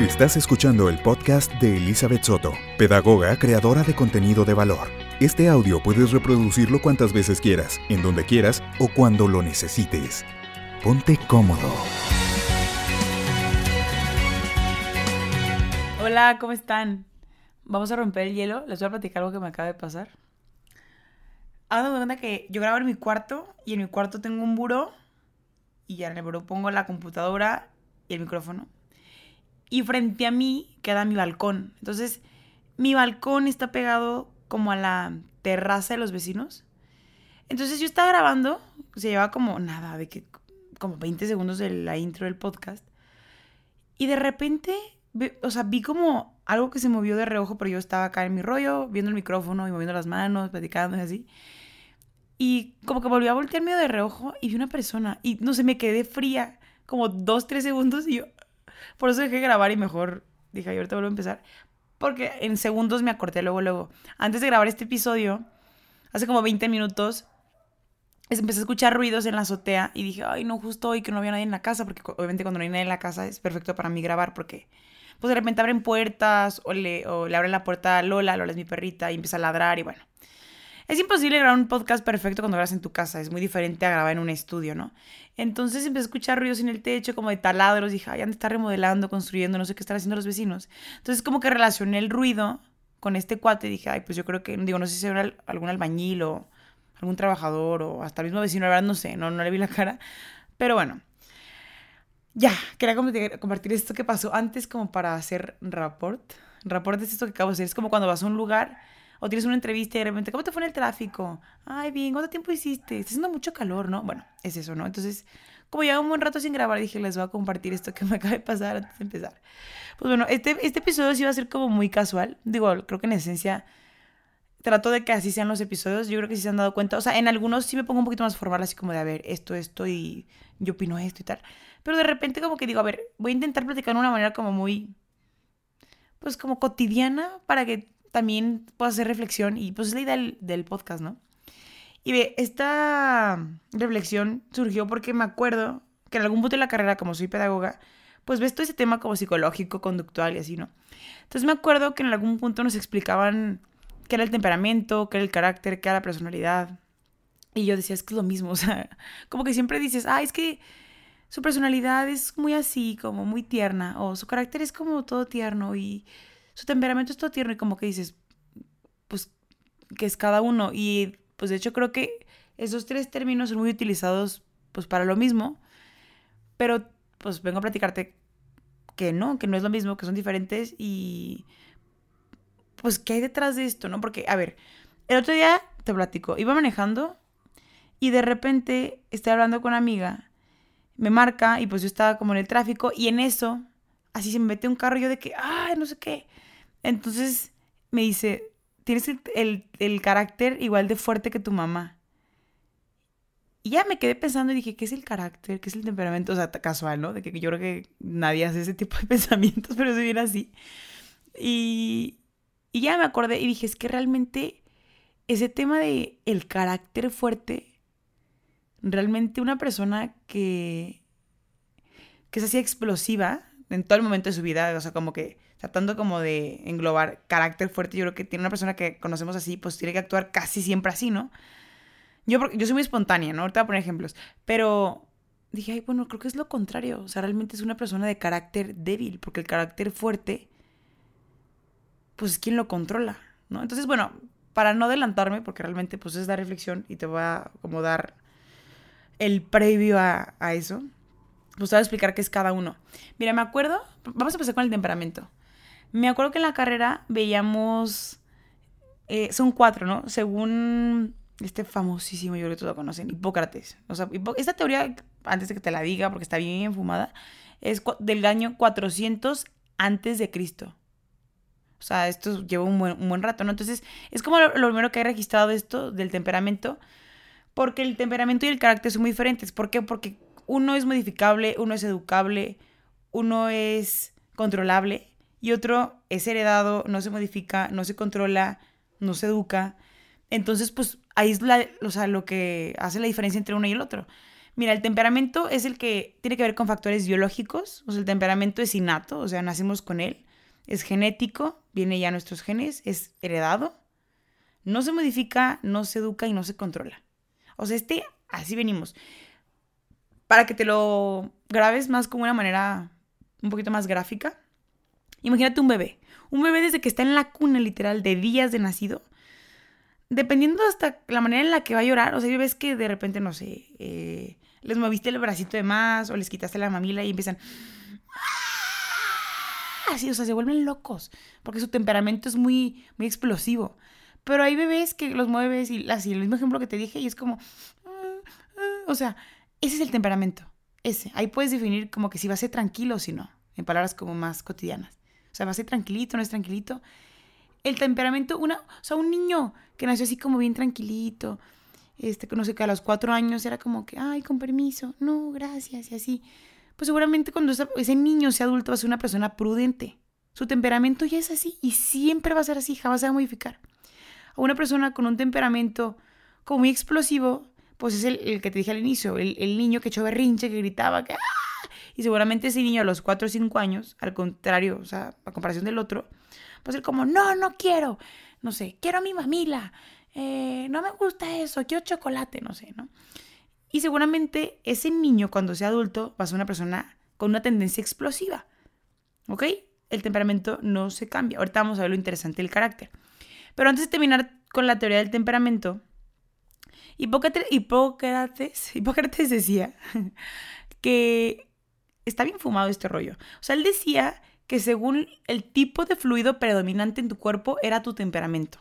Estás escuchando el podcast de Elizabeth Soto, pedagoga creadora de contenido de valor. Este audio puedes reproducirlo cuantas veces quieras, en donde quieras o cuando lo necesites. Ponte cómodo. Hola, ¿cómo están? Vamos a romper el hielo. Les voy a platicar algo que me acaba de pasar. Hago de cuenta que yo grabo en mi cuarto y en mi cuarto tengo un buró y ya en el buró pongo la computadora y el micrófono. Y frente a mí queda mi balcón. Entonces, mi balcón está pegado como a la terraza de los vecinos. Entonces yo estaba grabando, se llevaba como nada, de que como 20 segundos de la intro del podcast. Y de repente, o sea, vi como algo que se movió de reojo, pero yo estaba acá en mi rollo, viendo el micrófono y moviendo las manos, platicando y así. Y como que volví a voltear medio de reojo y vi una persona. Y no sé, me quedé fría como dos, tres segundos y yo. Por eso dejé grabar y mejor dije, ahorita vuelvo a empezar. Porque en segundos me acorté luego, luego. Antes de grabar este episodio, hace como 20 minutos, empecé a escuchar ruidos en la azotea y dije, ay, no, justo hoy que no había nadie en la casa, porque obviamente cuando no hay nadie en la casa es perfecto para mí grabar, porque pues de repente abren puertas o le, o le abren la puerta a Lola, Lola es mi perrita, y empieza a ladrar y bueno. Es imposible grabar un podcast perfecto cuando grabas en tu casa, es muy diferente a grabar en un estudio, ¿no? Entonces empecé a escuchar ruidos en el techo, como de taladros, dije, ay, han de estar remodelando, construyendo, no sé qué están haciendo los vecinos. Entonces como que relacioné el ruido con este cuate y dije, ay, pues yo creo que, digo, no sé si era algún albañil o algún trabajador o hasta el mismo vecino, la verdad no sé, no, le vi la cara. Pero bueno, ya, quería compartir esto que pasó antes como para hacer rapport. Rapport es esto que acabo de hacer, es como cuando vas a un lugar o tienes una entrevista y de repente, ¿cómo te fue en el tráfico? Ay, bien, ¿cuánto tiempo hiciste? Está haciendo mucho calor, ¿no? Bueno, es eso, ¿no? Entonces, como ya un buen rato sin grabar, dije, les voy a compartir esto que me acaba de pasar antes de empezar. Pues bueno, este, este episodio sí va a ser como muy casual. Digo, creo que en esencia trato de que así sean los episodios. Yo creo que sí se han dado cuenta. O sea, en algunos sí me pongo un poquito más formal, así como de, a ver, esto, esto y yo opino esto y tal. Pero de repente como que digo, a ver, voy a intentar platicar de una manera como muy, pues como cotidiana para que también puedo hacer reflexión y pues es la idea del, podcast, ¿no? Y ve, esta reflexión surgió porque me acuerdo que en algún punto de la carrera, como soy pedagoga, pues ves todo ese tema como psicológico, conductual y así, ¿no? Entonces me acuerdo que en algún punto nos explicaban qué era el temperamento, qué era el carácter, qué era la personalidad. Y yo decía, es que es lo mismo, o sea, como que siempre dices, ah, es que su personalidad es muy así, como muy tierna, o su carácter es como todo tierno y su temperamento es todo tierno y como que dices, pues, que es cada uno. Y pues de hecho creo que esos tres términos son muy utilizados pues para lo mismo, pero pues vengo a platicarte que no, que no es lo mismo, que son diferentes y pues qué hay detrás de esto, ¿no? Porque, a ver, el otro día te platico, iba manejando y de repente estoy hablando con una amiga, me marca y pues yo estaba como en el tráfico y en eso, así se me mete un carro y yo de que, ay, no sé qué. Entonces me dice, tienes el, carácter igual de fuerte que tu mamá. Y ya me quedé pensando y dije, ¿qué es el carácter? ¿Qué es el temperamento? O sea, casual, ¿no? De que yo creo que nadie hace ese tipo de pensamientos, pero se viene así. Y, y ya me acordé y dije, es que realmente ese tema de el carácter fuerte, realmente una persona que, que es así explosiva en todo el momento de su vida, o sea, como que tratando como de englobar carácter fuerte, yo creo que tiene una persona que conocemos así, pues tiene que actuar casi siempre así, ¿no? Yo, yo soy muy espontánea, ¿no? Ahorita voy a poner ejemplos, pero dije, ay, bueno, creo que es lo contrario, o sea, realmente es una persona de carácter débil, porque el carácter fuerte, pues es quien lo controla, ¿no? Entonces, bueno, para no adelantarme, porque realmente pues es la reflexión y te voy a como dar el previo a, a eso, pues te voy a explicar qué es cada uno. Mira, me acuerdo, vamos a empezar con el temperamento. Me acuerdo que en la carrera veíamos, eh, son cuatro, ¿no? Según este famosísimo, yo creo que todos lo conocen, Hipócrates. O sea, esta teoría, antes de que te la diga, porque está bien fumada, es del año 400 antes de Cristo. O sea, esto lleva un buen, rato, ¿no? Entonces, es como lo, primero que he registrado de esto, del temperamento, porque el temperamento y el carácter son muy diferentes. ¿Por qué? Porque uno es modificable, uno es educable, uno es controlable y otro es heredado, no se modifica, no se controla, no se educa. Entonces, pues ahí es lo que hace la diferencia entre uno y el otro. Mira, el temperamento es el que tiene que ver con factores biológicos, o sea, el temperamento es innato, o sea, nacimos con él, es genético, viene ya nuestros genes, es heredado, no se modifica, no se educa y no se controla. O sea, este, así venimos. Para que te lo grabes más como una manera un poquito más gráfica, imagínate un bebé. Un bebé desde que está en la cuna, literal, de días de nacido, dependiendo hasta la manera en la que va a llorar, o sea, ves que de repente, no sé, eh, les moviste el bracito de más o les quitaste la mamila y empiezan así, o sea, se vuelven locos, porque su temperamento es muy, muy explosivo. Pero hay bebés que los mueves y así, el mismo ejemplo que te dije, y es como, o sea, ese es el temperamento, ese. Ahí puedes definir como que si va a ser tranquilo o si no, en palabras como más cotidianas. O sea, va a ser tranquilito, no es tranquilito. El temperamento, una, o sea, un niño que nació así como bien tranquilito, este, no sé, que a los cuatro años era como que, ay, con permiso, no, gracias, y así. Pues seguramente cuando ese niño sea adulto va a ser una persona prudente. Su temperamento ya es así y siempre va a ser así, jamás se va a modificar. A una persona con un temperamento como muy explosivo, pues es el, que te dije al inicio, el, niño que echó berrinche, que gritaba, que ¡ah! Y seguramente ese niño a los cuatro o cinco años, al contrario, o sea, a comparación del otro, va a ser como, no, no quiero, no sé, quiero a mi mamila, eh, no me gusta eso, quiero chocolate, no sé, ¿no? Y seguramente ese niño cuando sea adulto va a ser una persona con una tendencia explosiva, ¿ok? El temperamento no se cambia. Ahorita vamos a ver lo interesante del carácter. Pero antes de terminar con la teoría del temperamento, Hipócrates decía que está bien fumado este rollo. O sea, él decía que según el tipo de fluido predominante en tu cuerpo era tu temperamento.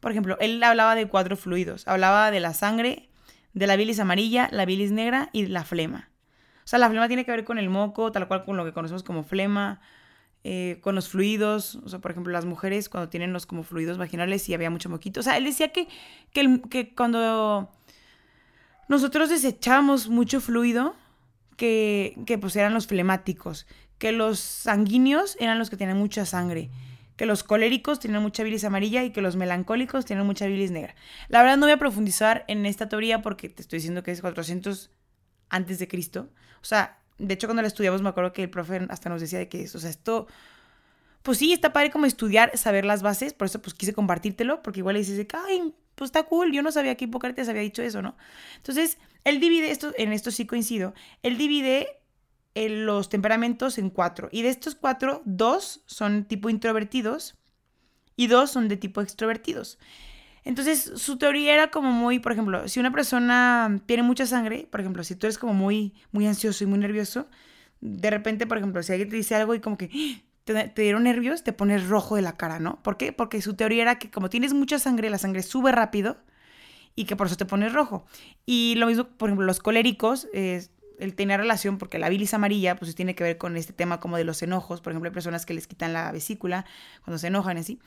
Por ejemplo, él hablaba de cuatro fluidos. Hablaba de la sangre, de la bilis amarilla, la bilis negra y la flema. O sea, la flema tiene que ver con el moco, tal cual con lo que conocemos como flema, eh, con los fluidos. O sea, por ejemplo, las mujeres cuando tienen los como fluidos vaginales y había mucho moquito. O sea, él decía que, que, que cuando nosotros desechamos mucho fluido, que, que pues eran los flemáticos, que los sanguíneos eran los que tenían mucha sangre que los coléricos tienen mucha bilis amarilla y que los melancólicos tienen mucha bilis negra. La verdad no voy a profundizar en esta teoría porque te estoy diciendo que es 400 antes de Cristo. O sea, de hecho cuando la estudiamos me acuerdo que el profe hasta nos decía de que, o sea, esto, pues sí, está padre como estudiar, saber las bases, por eso pues quise compartírtelo, porque igual dices ay, pues está cool, yo no sabía que Hipócrates había dicho eso, ¿no? Entonces, él divide, esto, en esto sí coincido, él divide los temperamentos en cuatro. Y de estos cuatro, dos son tipo introvertidos y dos son de tipo extrovertidos. Entonces, su teoría era como muy, por ejemplo, si una persona tiene mucha sangre, por ejemplo, si tú eres como muy, muy ansioso y muy nervioso, de repente, por ejemplo, si alguien te dice algo y como que te, te, dieron nervios, te pones rojo de la cara, ¿no? ¿Por qué? Porque su teoría era que como tienes mucha sangre, la sangre sube rápido y que por eso te pones rojo. Y lo mismo, por ejemplo, los coléricos, eh, él tenía relación porque la bilis amarilla pues tiene que ver con este tema como de los enojos, por ejemplo, hay personas que les quitan la vesícula cuando se enojan así,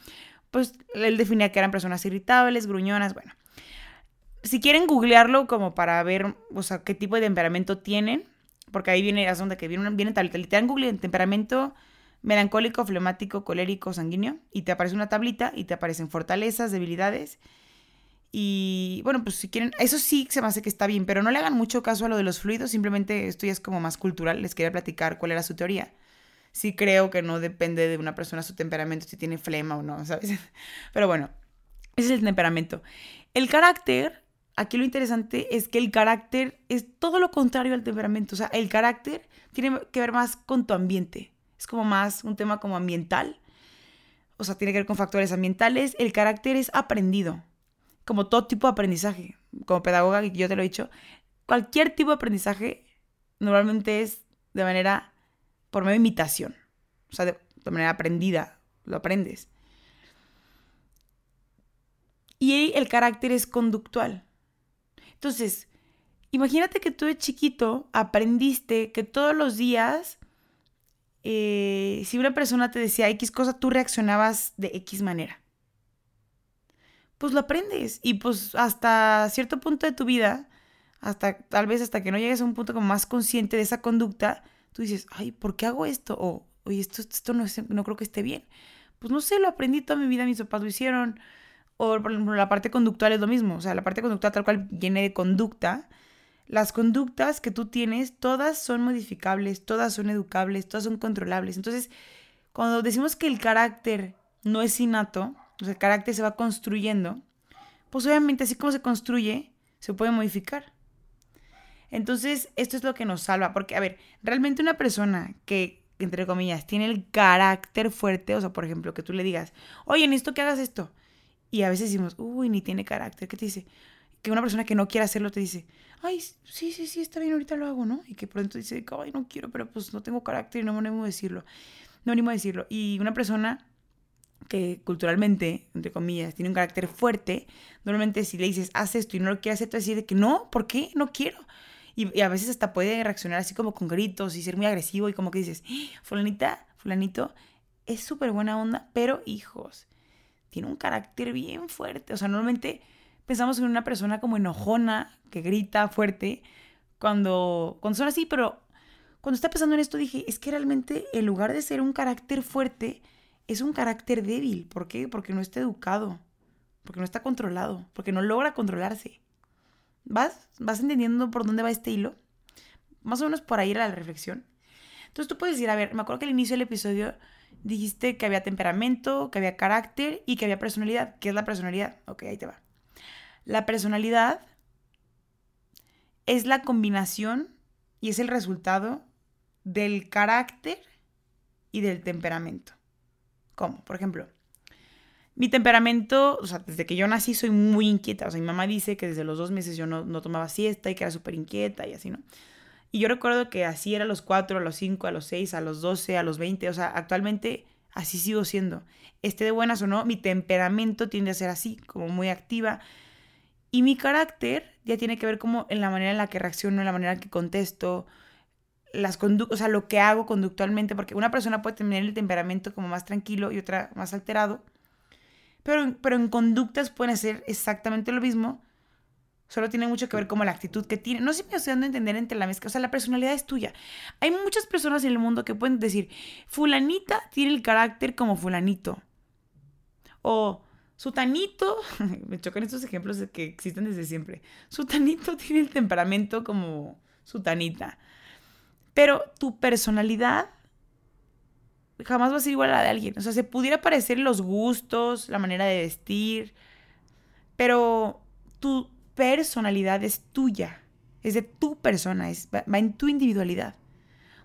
pues él definía que eran personas irritables, gruñonas, bueno. Si quieren googlearlo como para ver, o sea, qué tipo de temperamento tienen, porque ahí viene la donde que viene, viene tablita, le dan Google temperamento melancólico, flemático, colérico, sanguíneo, y te aparece una tablita y te aparecen fortalezas, debilidades y bueno, pues si quieren, eso sí se me hace que está bien, pero no le hagan mucho caso a lo de los fluidos, simplemente esto ya es como más cultural, les quería platicar cuál era su teoría. Sí creo que no depende de una persona su temperamento, si tiene flema o no, ¿sabes? Pero bueno, ese es el temperamento. El carácter, aquí lo interesante es que el carácter es todo lo contrario al temperamento, o sea, el carácter tiene que ver más con tu ambiente, es como más un tema como ambiental, o sea, tiene que ver con factores ambientales, el carácter es aprendido como todo tipo de aprendizaje, como pedagoga, y yo te lo he dicho, cualquier tipo de aprendizaje normalmente es de manera, por medio de imitación, o sea, de, manera aprendida, lo aprendes. Y el carácter es conductual. Entonces, imagínate que tú de chiquito aprendiste que todos los días, eh, si una persona te decía X cosa, tú reaccionabas de X manera pues lo aprendes. Y pues hasta cierto punto de tu vida, hasta tal vez hasta que no llegues a un punto como más consciente de esa conducta, tú dices, ay, ¿por qué hago esto? O, oye, esto, esto no, no creo que esté bien. Pues no sé, lo aprendí toda mi vida, mis papás lo hicieron. O por ejemplo, la parte conductual es lo mismo. O sea, la parte conductual tal cual viene de conducta. las conductas que tú tienes, todas son modificables, todas son educables, todas son controlables. Entonces, cuando decimos que el carácter no es innato, sea, el carácter se va construyendo, pues obviamente así como se construye, se puede modificar. Entonces, esto es lo que nos salva, porque, a ver, realmente una persona que, entre comillas, tiene el carácter fuerte, o sea, por ejemplo, que tú le digas, oye, necesito que hagas esto, y a veces decimos, uy, ni tiene carácter, ¿qué te dice? Que una persona que no quiere hacerlo te dice, ay, sí, sí, sí, está bien, ahorita lo hago, ¿no? Y que pronto dice, ay, no quiero, pero pues no tengo carácter y no me animo a decirlo. No me animo a decirlo. Y una persona que culturalmente, entre comillas, tiene un carácter fuerte, normalmente si le dices, haz esto y no lo quiere hacer, te va a decir que no, ¿por qué? No quiero. Y, a veces hasta puede reaccionar así como con gritos y ser muy agresivo y como que dices, ¡Ah! fulanita, fulanito, es súper buena onda, pero hijos, tiene un carácter bien fuerte. O sea, normalmente pensamos en una persona como enojona, que grita fuerte, cuando, cuando son así, pero cuando estaba pensando en esto dije, es que realmente en lugar de ser un carácter fuerte, es un carácter débil. ¿Por qué? Porque no está educado, porque no está controlado, porque no logra controlarse. ¿Vas? ¿Vas entendiendo por dónde va este hilo? Más o menos por ahí era la reflexión. Entonces tú puedes decir, a ver, me acuerdo que al inicio del episodio dijiste que había temperamento, que había carácter y que había personalidad. ¿Qué es la personalidad? Ok, ahí te va. La personalidad es la combinación y es el resultado del carácter y del temperamento. ¿Cómo? Por ejemplo, mi temperamento, o sea, desde que yo nací soy muy inquieta. O sea, mi mamá dice que desde los dos meses yo no, tomaba siesta y que era súper inquieta y así, ¿no? Y yo recuerdo que así era a los cuatro, a los cinco, a los seis, a los doce, a los veinte. O sea, actualmente así sigo siendo. Esté de buenas o no, mi temperamento tiende a ser así, como muy activa. Y mi carácter ya tiene que ver como en la manera en la que reacciono, en la manera en que contesto, las conductas, o sea, lo que hago conductualmente, porque una persona puede tener el temperamento como más tranquilo y otra más alterado, pero, pero en conductas pueden ser exactamente lo mismo, solo tiene mucho que ver como la actitud que tiene. No sé si me estoy dando a entender entre la mezcla, o sea, la personalidad es tuya. Hay muchas personas en el mundo que pueden decir, fulanita tiene el carácter como fulanito, o Sutanito, me chocan estos ejemplos que existen desde siempre. Sutanito tiene el temperamento como Sutanita. Pero tu personalidad jamás va a ser igual a la de alguien. O sea, se pudiera parecer los gustos, la manera de vestir, pero tu personalidad es tuya, es de tu persona, es, va en tu individualidad.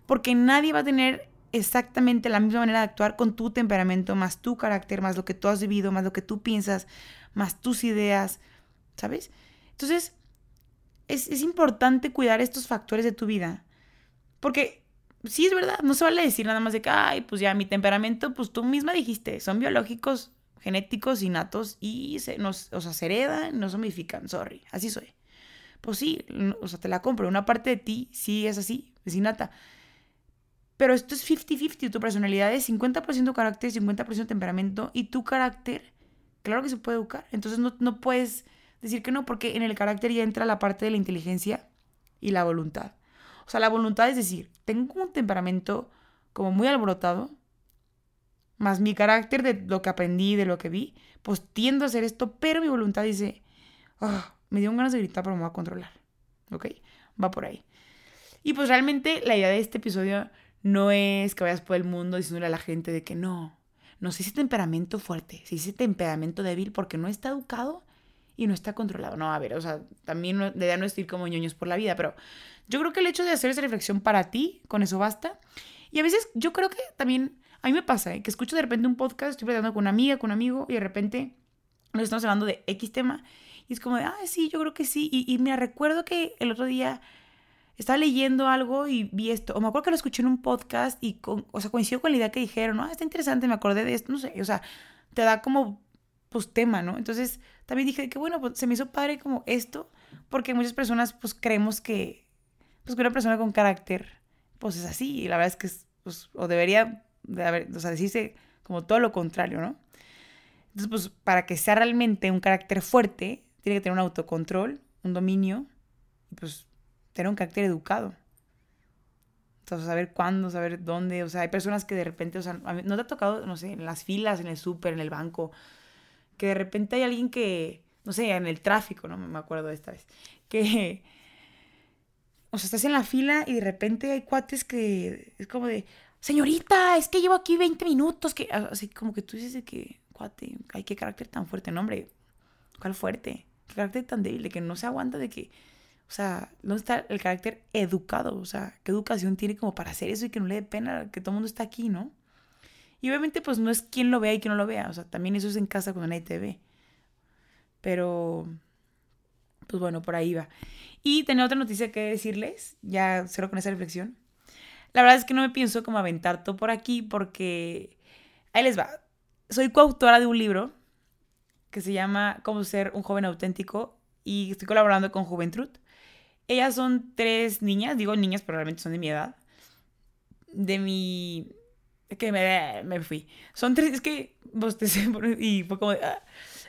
Porque nadie va a tener exactamente la misma manera de actuar con tu temperamento, más tu carácter, más lo que tú has vivido, más lo que tú piensas, más tus ideas, ¿sabes? Entonces, es, es importante cuidar estos factores de tu vida, porque sí es verdad, no se vale decir nada más de que, ay, pues ya mi temperamento, pues tú misma dijiste, son biológicos, genéticos, innatos y se, nos, o sea, se heredan, no se modifican, sorry, así soy. Pues sí, o sea, te la compro, una parte de ti sí es así, es innata pero esto es 50-50, tu personalidad es 50% carácter, 50% temperamento y tu carácter, claro que se puede educar. Entonces no, no puedes decir que no, porque en el carácter ya entra la parte de la inteligencia y la voluntad. O sea, la voluntad es decir, tengo un temperamento como muy alborotado, más mi carácter de lo que aprendí, de lo que vi, pues tiendo a hacer esto, pero mi voluntad dice, ah, me dio ganas de gritar, pero me voy a controlar. ¿Ok? Va por ahí. Y pues realmente la idea de este episodio no es que vayas por el mundo diciéndole a la gente de que no, no se dice temperamento fuerte, se dice temperamento débil porque no está educado y no está controlado. No, a ver, o sea, también la idea no es ir como ñoños por la vida, pero yo creo que el hecho de hacer esa reflexión para ti, con eso basta. Y a veces yo creo que también, a mí me pasa, ¿eh? que escucho de repente un podcast, estoy platicando con una amiga, con un amigo, y de repente nos estamos hablando de X tema, y es como de, ah, sí, yo creo que sí. Y, y me recuerdo que el otro día estaba leyendo algo y vi esto, o me acuerdo que lo escuché en un podcast y, con, o sea, coincidió con la idea que dijeron, ¿no? Ah, está interesante, me acordé de esto, no sé, o sea, te da como, pues, tema, ¿no? Entonces, también dije que, bueno, pues, se me hizo padre como esto, porque muchas personas, pues, creemos que, pues, que una persona con carácter, pues, es así, y la verdad es que, es, pues, o debería, de haber, o sea, decirse como todo lo contrario, ¿no? Entonces, pues, para que sea realmente un carácter fuerte, tiene que tener un autocontrol, un dominio, y pues tener un carácter educado. Entonces, saber cuándo, saber dónde. O sea, hay personas que de repente, o sea, no te ha tocado, no sé, en las filas, en el súper, en el banco, que de repente hay alguien que, no sé, en el tráfico, no me acuerdo de esta vez, que, o sea, estás en la fila y de repente hay cuates que es como de, señorita, es que llevo aquí 20 minutos, que así como que tú dices de que, cuate, ay, qué carácter tan fuerte, no, hombre, ¿cuál fuerte? ¿Qué carácter tan débil de que no se aguanta de que, o sea, ¿dónde está el carácter educado? O sea, ¿qué educación tiene como para hacer eso y que no le dé pena que todo el mundo está aquí, ¿no? Y obviamente pues no es quien lo vea y quien no lo vea, o sea, también eso es en casa cuando nadie te ve. Pero, pues bueno, por ahí va. Y tenía otra noticia que decirles, ya cero con esa reflexión. La verdad es que no me pienso como aventar todo por aquí porque ahí les va. Soy coautora de un libro que se llama Cómo ser un joven auténtico y estoy colaborando con Juventud. Ellas son tres niñas, digo niñas, pero realmente son de mi edad. De mi... que me, me fui. Son tres, es que bostecé y fue como de... Ah.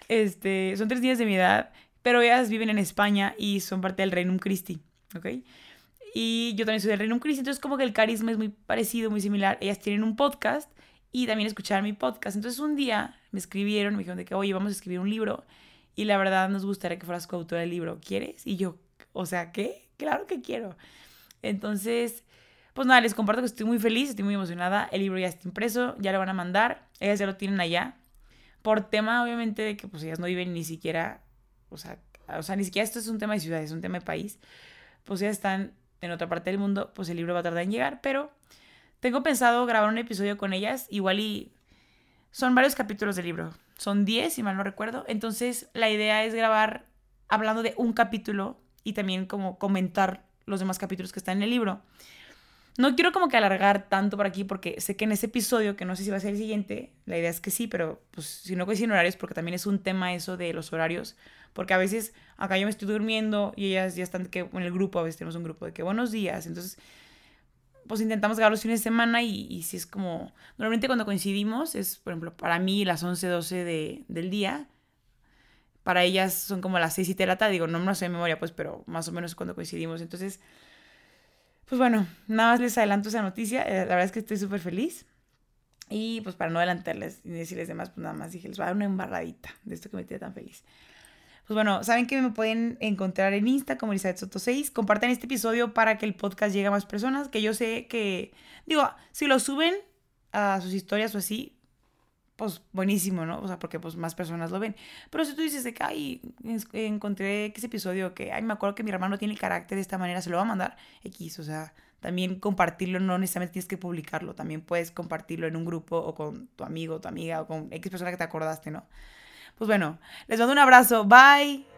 Este, son tres niñas de mi edad, pero ellas viven en España y son parte del Reino Christi, ¿ok? Y yo también soy del Reino Christi, entonces como que el carisma es muy parecido, muy similar. Ellas tienen un podcast y también escucharon mi podcast. Entonces un día me escribieron, me dijeron de que, oye, vamos a escribir un libro y la verdad nos gustaría que fueras coautora del libro. ¿Quieres? Y yo, o sea, ¿qué? Claro que quiero. Entonces, pues nada, les comparto que estoy muy feliz, estoy muy emocionada. El libro ya está impreso, ya lo van a mandar. Ellas ya lo tienen allá. Por tema, obviamente, de que pues ellas no viven ni siquiera, o sea, o sea, ni siquiera esto es un tema de ciudad, es un tema de país. Pues ya están en otra parte del mundo, pues el libro va a tardar en llegar, pero tengo pensado grabar un episodio con ellas, igual y son varios capítulos del libro, son 10 si mal no recuerdo, entonces la idea es grabar hablando de un capítulo y también como comentar los demás capítulos que están en el libro. No quiero como que alargar tanto por aquí porque sé que en ese episodio, que no sé si va a ser el siguiente, la idea es que sí, pero pues si no coinciden horarios, porque también es un tema eso de los horarios, porque a veces acá yo me estoy durmiendo y ellas ya están que, en el grupo, a veces tenemos un grupo de que buenos días, entonces pues intentamos grabar los fines de semana y, si es como, normalmente cuando coincidimos es, por ejemplo, para mí las 11, 12 de, del día, para ellas son como las 6 y tarde, digo, no me lo sé de memoria, pues, pero más o menos cuando coincidimos. Entonces, pues bueno, nada más les adelanto esa noticia, eh, la verdad es que estoy súper feliz. Y pues para no adelantarles y decirles demás, pues nada más dije, les voy a dar una embarradita de esto que me tiene tan feliz. Pues bueno, saben que me pueden encontrar en Insta como Elizabeth Soto 6. Compartan este episodio para que el podcast llegue a más personas. Que yo sé que, digo, si lo suben a sus historias o así, pues buenísimo, ¿no? O sea, porque pues más personas lo ven. Pero si tú dices que, ay, encontré ese episodio que, ay, me acuerdo que mi hermano tiene el carácter de esta manera, se lo va a mandar X, o sea, también compartirlo, no necesariamente tienes que publicarlo, también puedes compartirlo en un grupo o con tu amigo, tu amiga o con X persona que te acordaste, ¿no? Pues bueno, les mando un abrazo. Bye.